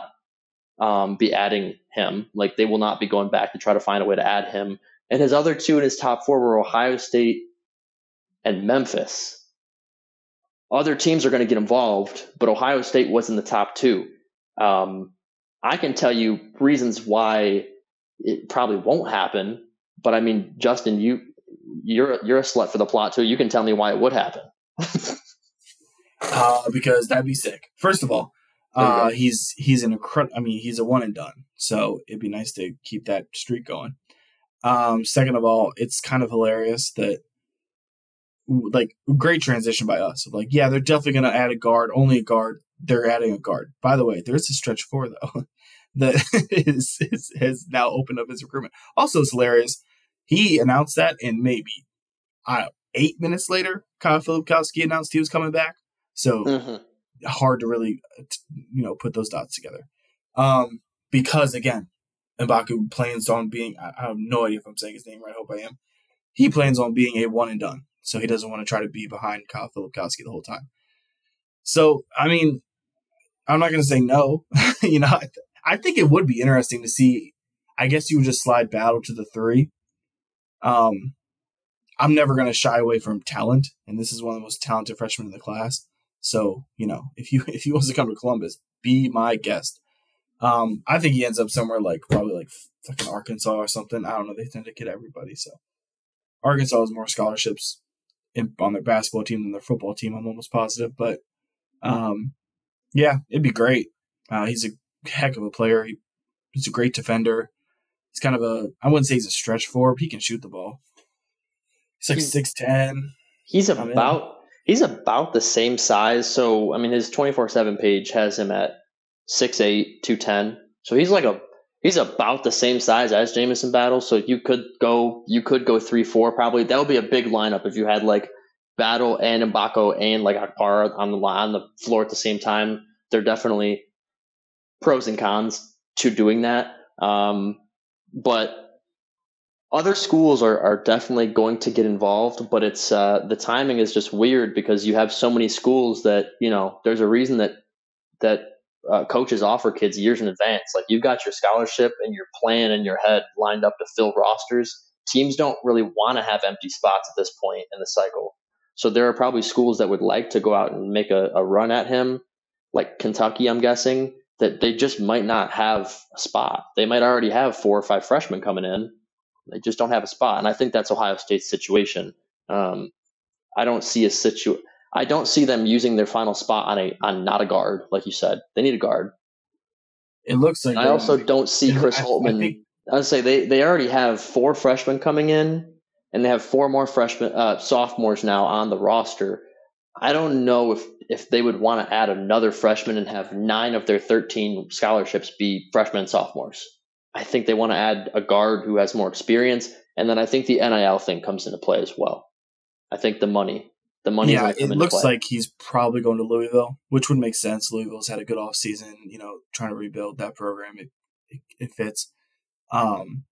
um, be adding him. Like they will not be going back to try to find a way to add him. And his other two in his top four were Ohio State and Memphis. Other teams are going to get involved, but Ohio State was in the top two. Um, I can tell you reasons why it probably won't happen, but I mean, Justin, you you're you're a slut for the plot too. You can tell me why it would happen. uh, because that'd be sick. First of all, uh, he's he's an incredible. I mean, he's a one and done, so it'd be nice to keep that streak going. Um, second of all, it's kind of hilarious that like great transition by us. Like, yeah, they're definitely going to add a guard, only a guard. They're adding a guard. By the way, there's a stretch four though that is, is has now opened up his recruitment. Also, it's hilarious. He announced that, and maybe I eight minutes later, Kyle Filipowski announced he was coming back. So Mhm. hard to really, uh, you know, put those dots together. Um, because again, Mgbako plans on being, I, I have no idea if I'm saying his name right. I hope I am. He plans on being a one and done. So he doesn't want to try to be behind Kyle Filipowski the whole time. So, I mean, I'm not going to say no. you know, I, th- I think it would be interesting to see. I guess you would just slide battle to the three. Um, I'm never going to shy away from talent, and this is one of the most talented freshmen in the class. So, you know, if you if he wants to come to Columbus, be my guest. Um, I think he ends up somewhere like probably like fucking Arkansas or something. I don't know. They tend to get everybody. So Arkansas has more scholarships in, on their basketball team than their football team. I'm almost positive, but um, yeah, it'd be great. Uh, he's a heck of a player. He, he's a great defender. He's kind of a I wouldn't say he's a stretch. But he can shoot the ball. He's like six ten. He's I'm in. about he's about the same size. So I mean, his twenty four seven page has him at 6'8", 210. So he's like a he's about the same size as Jamison Battle. So you could go you could go three four probably. That would be a big lineup if you had like Battle and Mgbako and like Okpara on the on the floor at the same time. They're definitely pros and cons to doing that. Um, but other schools are, are definitely going to get involved, but it's uh, the timing is just weird because you have so many schools that you know. There's a reason that that uh, coaches offer kids years in advance. Like you've got your scholarship and your plan in your head lined up to fill rosters. Teams don't really want to have empty spots at this point in the cycle. So there are probably schools that would like to go out and make a, a run at him, like Kentucky, I'm guessing, that they just might not have a spot. They might already have four or five freshmen coming in. They just don't have a spot. And I think that's Ohio State's situation. Um, I don't see a situ. I don't see them using their final spot on a on not a guard, like you said. They need a guard. It looks like. I also don't see Chris Holtmann. I, think, I'd say they they already have four freshmen coming in, and they have four more freshmen uh, sophomores now on the roster. I don't know if if they would want to add another freshman and have nine of their 13 scholarships be freshmen and sophomores. I think they want to add a guard who has more experience, and then I think the NIL thing comes into play as well. I think the money, the money. Yeah, it looks like he's probably going to Louisville, which would make sense. Louisville's had a good off season, you know, trying to rebuild that program. It it, it fits. Um,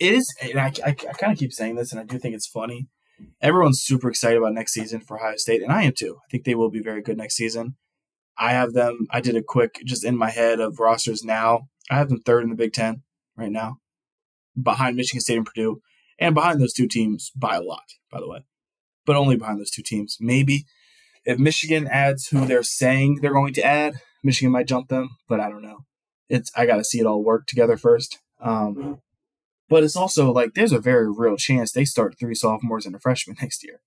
it is, and I, I, I kind of keep saying this, and I do think it's funny. Everyone's super excited about next season for Ohio State, and I am too. I think they will be very good next season. I have them. I did a quick just in my head of rosters now. I have them third in the Big Ten right now, behind Michigan State and Purdue, and behind those two teams by a lot, by the way, but only behind those two teams. Maybe if Michigan adds who they're saying they're going to add, Michigan might jump them, but I don't know. It's I got to see it all work together first. Um, but it's also like there's a very real chance they start three sophomores and a freshman next year.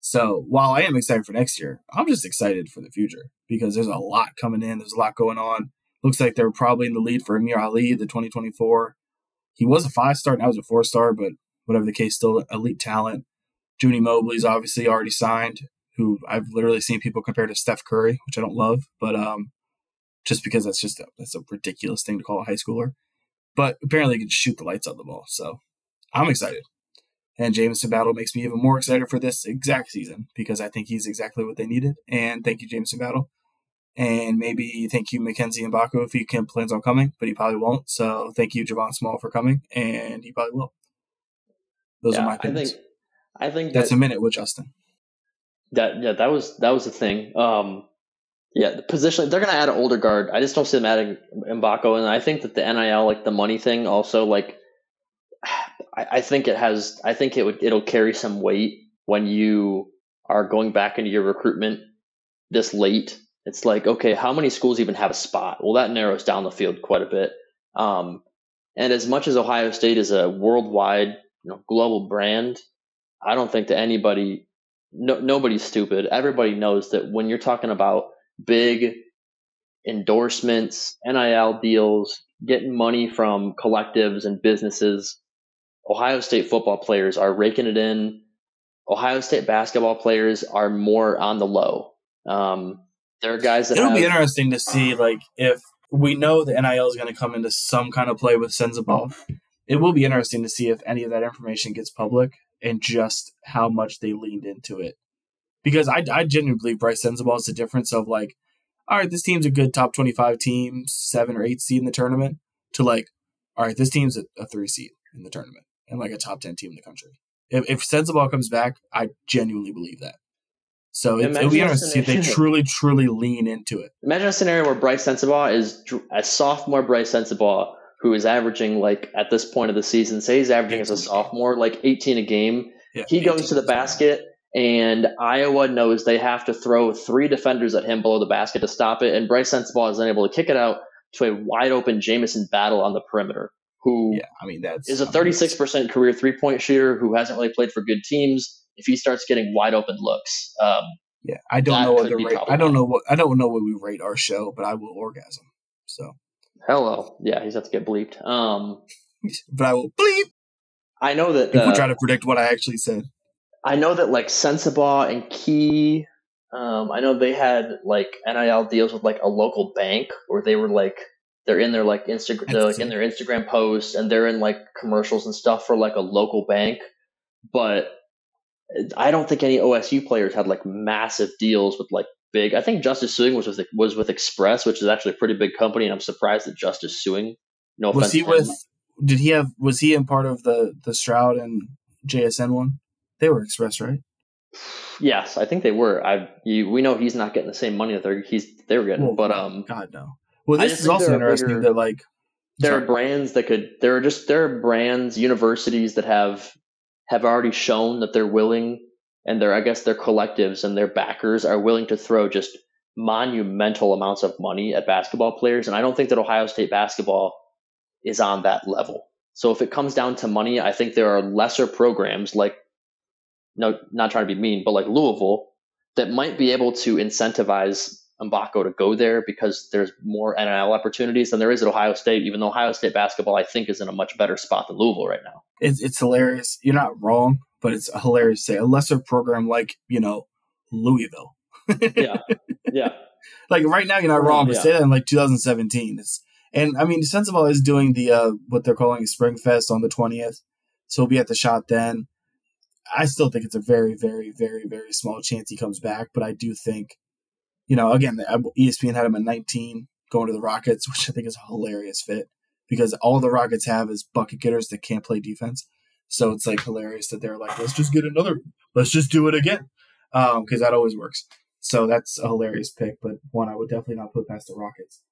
So while I am excited for next year, I'm just excited for the future because there's a lot coming in. There's a lot going on. Looks like they're probably in the lead for Amir Ali, the 2024. He was a five star, now he's a four star, but whatever the case, still elite talent. Junie Mobley's obviously already signed, who I've literally seen people compare to Steph Curry, which I don't love, but um, just because that's just a, that's a ridiculous thing to call a high schooler. But apparently, he can shoot the lights on the ball, so I'm excited. And Jamison Battle makes me even more excited for this exact season because I think he's exactly what they needed. And thank you, Jamison Battle. And maybe thank you, Mackenzie Mgbako, if he can plans on coming, but he probably won't. So thank you, Javon Small, for coming, and he probably will. Those yeah, are my opinions. I think, I think that's that, a minute with Justin. That yeah, that was that was the thing. Um, yeah, the position they're going to add an older guard. I just don't see them adding Mgbako, and I think that the NIL, like the money thing, also like I, I think it has. I think it would it'll carry some weight when you are going back into your recruitment this late it's like, okay, how many schools even have a spot? Well, that narrows down the field quite a bit. Um, and as much as Ohio State is a worldwide, you know, global brand, I don't think that anybody, no, nobody's stupid. Everybody knows that when you're talking about big endorsements, NIL deals, getting money from collectives and businesses, Ohio State football players are raking it in. Ohio State basketball players are more on the low. Um, there are guys that it'll have, be interesting to see like if we know the NIL is going to come into some kind of play with Sensabaugh. It will be interesting to see if any of that information gets public and just how much they leaned into it. Because I, I genuinely believe Bryce Sensabaugh is the difference of like, all right, this team's a good top 25 team, seven or eight seed in the tournament, to like, all right, this team's a, a three seed in the tournament and like a top 10 team in the country. If, if Sensabaugh comes back, I genuinely believe that. So it, it'll be interesting to see if they truly, truly lean into it. Imagine a scenario where Bryce Sensabaugh is a sophomore Bryce Sensabaugh who is averaging like at this point of the season, say he's averaging as a sophomore like 18 a game. Yeah, he goes to the basket and Iowa knows they have to throw three defenders at him below the basket to stop it, and Bryce Sensabaugh is unable to kick it out to a wide open Jamison battle on the perimeter. Who yeah, I mean that's is a 36% career three point shooter who hasn't really played for good teams if he starts getting wide open looks. Um, yeah, I don't know what the rate. I don't know what I don't know what we rate our show, but I will orgasm. So hello, yeah, he's about to get bleeped. Um, but I will bleep. I know that uh, we're trying to predict what I actually said. I know that like Sensabaugh and Key. Um, I know they had like NIL deals with like a local bank where they were like they're in their like Instagram like in their Instagram posts and they're in like commercials and stuff for like a local bank. But I don't think any OSU players had like massive deals with like big. I think Justice Sueing was with was with Express, which is actually a pretty big company, and I'm surprised that Justice Sueing. No was he with did he have? Was he in part of the the Stroud and JSN one? They were Express, right? Yes, I think they were. I you, we know he's not getting the same money that they're he's they were getting, Well, but um, God no. Well, this is also interesting bigger- that like there are brands that could there are just there are brands universities that have have already shown that they're willing and their i guess their collectives and their backers are willing to throw just monumental amounts of money at basketball players and i don't think that ohio state basketball is on that level so if it comes down to money i think there are lesser programs like no not trying to be mean but like louisville that might be able to incentivize Mgbako to go there because there's more NIL opportunities than there is at Ohio State, even though Ohio State basketball, I think, is in a much better spot than Louisville right now. it's it's hilarious. You're not wrong, but it's hilarious to say a lesser program like you know Louisville. Yeah. Yeah. like right now you're not wrong, but Yeah. say that in like 2017. It's and I mean Sensabaugh is doing the uh what they're calling Spring Fest on the 20th, so we'll be at the shot then. I still think it's a very, very, very, very small chance he comes back, but I do think, you know, again, uh, ESPN had him at 19 going to the Rockets, which I think is a hilarious fit because all the Rockets have is bucket getters that can't play defense. So it's like hilarious that they're like, let's just get another, let's just do it again, because that always works. So that's a hilarious pick, but one I would definitely not put past the Rockets.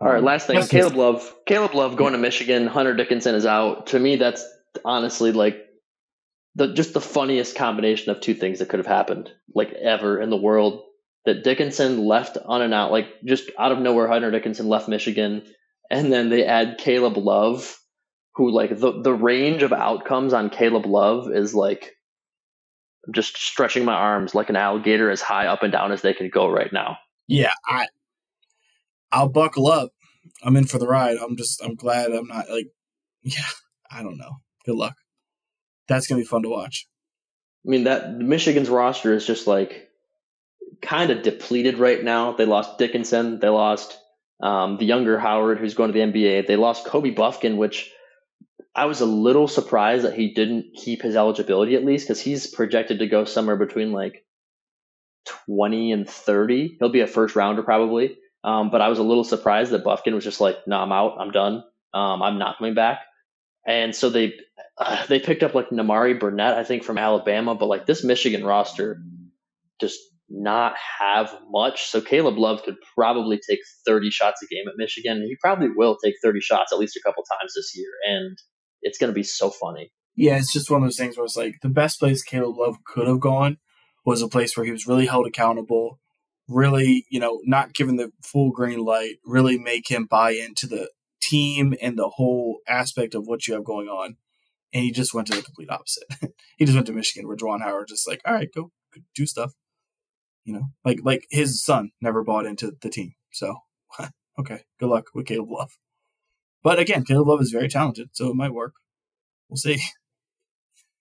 All right, Um, last thing, Caleb Love. Caleb Love going to Michigan. Hunter Dickinson is out. To me, that's honestly like the just the funniest combination of two things that could have happened, like ever in the world. That Dickinson left on and out like just out of nowhere. Hunter Dickinson left Michigan, and then they add Caleb Love, who like the the range of outcomes on Caleb Love is like I'm just stretching my arms like an alligator as high up and down as they can go right now. Yeah, I I'll buckle up. I'm in for the ride. I'm just I'm glad I'm not like yeah, I don't know. Good luck. That's gonna be fun to watch. I mean that Michigan's roster is just like kind of depleted right now. They lost Dickinson, they lost um, the younger Howard, who's going to the NBA. They lost Kobe Bufkin, which I was a little surprised that he didn't keep his eligibility at least because he's projected to go somewhere between like twenty and thirty. He'll be a first rounder probably. Um, but I was a little surprised that Bufkin was just like, "No, I'm out. I'm done. Um, I'm not coming back." And so they uh, they picked up like Nimari Burnett, I think, from Alabama, but like this Michigan roster just not have much. So Caleb Love could probably take 30 shots a game at Michigan. He probably will take 30 shots at least a couple times this year, and it's going to be so funny. Yeah, it's just one of those things where it's like the best place Caleb Love could have gone was a place where he was really held accountable, really, you know, not given the full green light, really make him buy into the team and the whole aspect of what you have going on. And he just went to the complete opposite. he just went to Michigan where Juwan Howard just like, all right, go do stuff. You know, like like his son never bought into the team. So okay, good luck with Caleb Love. But again, Caleb Love is very talented, so it might work. We'll see.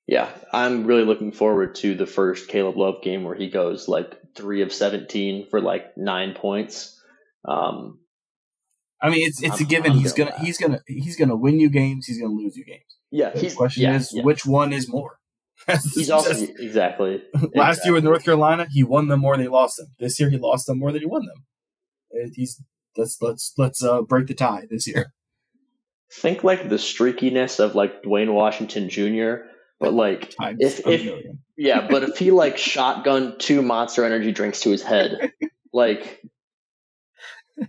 Yeah, I'm really looking forward to the first Caleb Love game where he goes like three of 17 for like nine points. Um, I mean, it's it's a I'm- given. I'm he's gonna that. he's gonna he's gonna win you games. He's gonna lose you games. yeah, The question yeah, is yeah. which one is more. he's also exactly last year with. North Carolina, he won them more than he lost them. This year, he lost them more than he won them. Uh, He's let's let's let's uh, break the tie this year. think like the streakiness of like Duane Washington Jr. But like Times if if yeah, but if he like shotgun two Monster Energy drinks to his head, like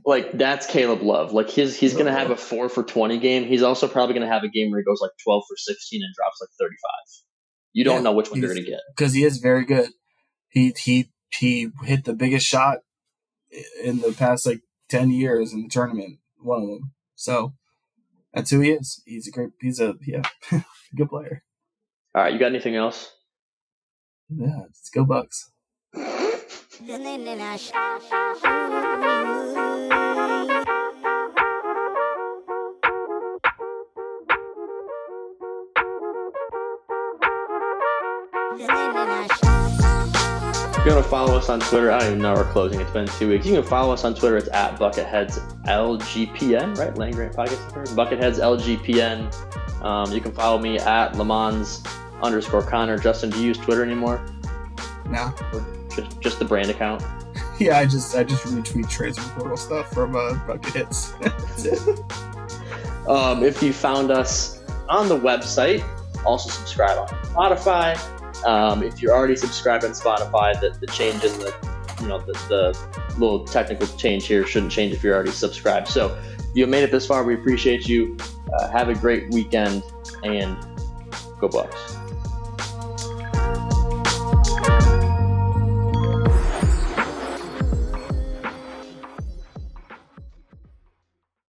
like that's Caleb Love. Like his he's gonna have a uh-huh. four for twenty game. He's also probably gonna have a game where he goes like twelve for sixteen and drops like thirty five. You don't Yeah, know which one you're gonna get. because he is very good. He he he hit the biggest shot in the past like ten years in the tournament. One of them. So that's who he is. He's a great. He's a yeah, good player. All right, you got anything else? Yeah, let's go Bucks. If you want to follow us on Twitter, I don't even know we're closing. It's been two weeks. You can follow us on Twitter. It's at Bucketheads LGPN, right? Land Grant Podcast. Center. Bucketheads LGPN. Um, you can follow me at Lemons underscore Connor. Justin, do you use Twitter anymore? Now, Just, just the brand account. yeah, I just I just retweet transfer portal stuff from uh, Bucketheads. That's it. Um, if you found us on the website. Also, subscribe on Spotify. Um, if you're already subscribed on Spotify, the, the change in the you know the, the little technical change here shouldn't change if you're already subscribed. So if you made it this far, we appreciate you. Uh, have a great weekend and go Bucks.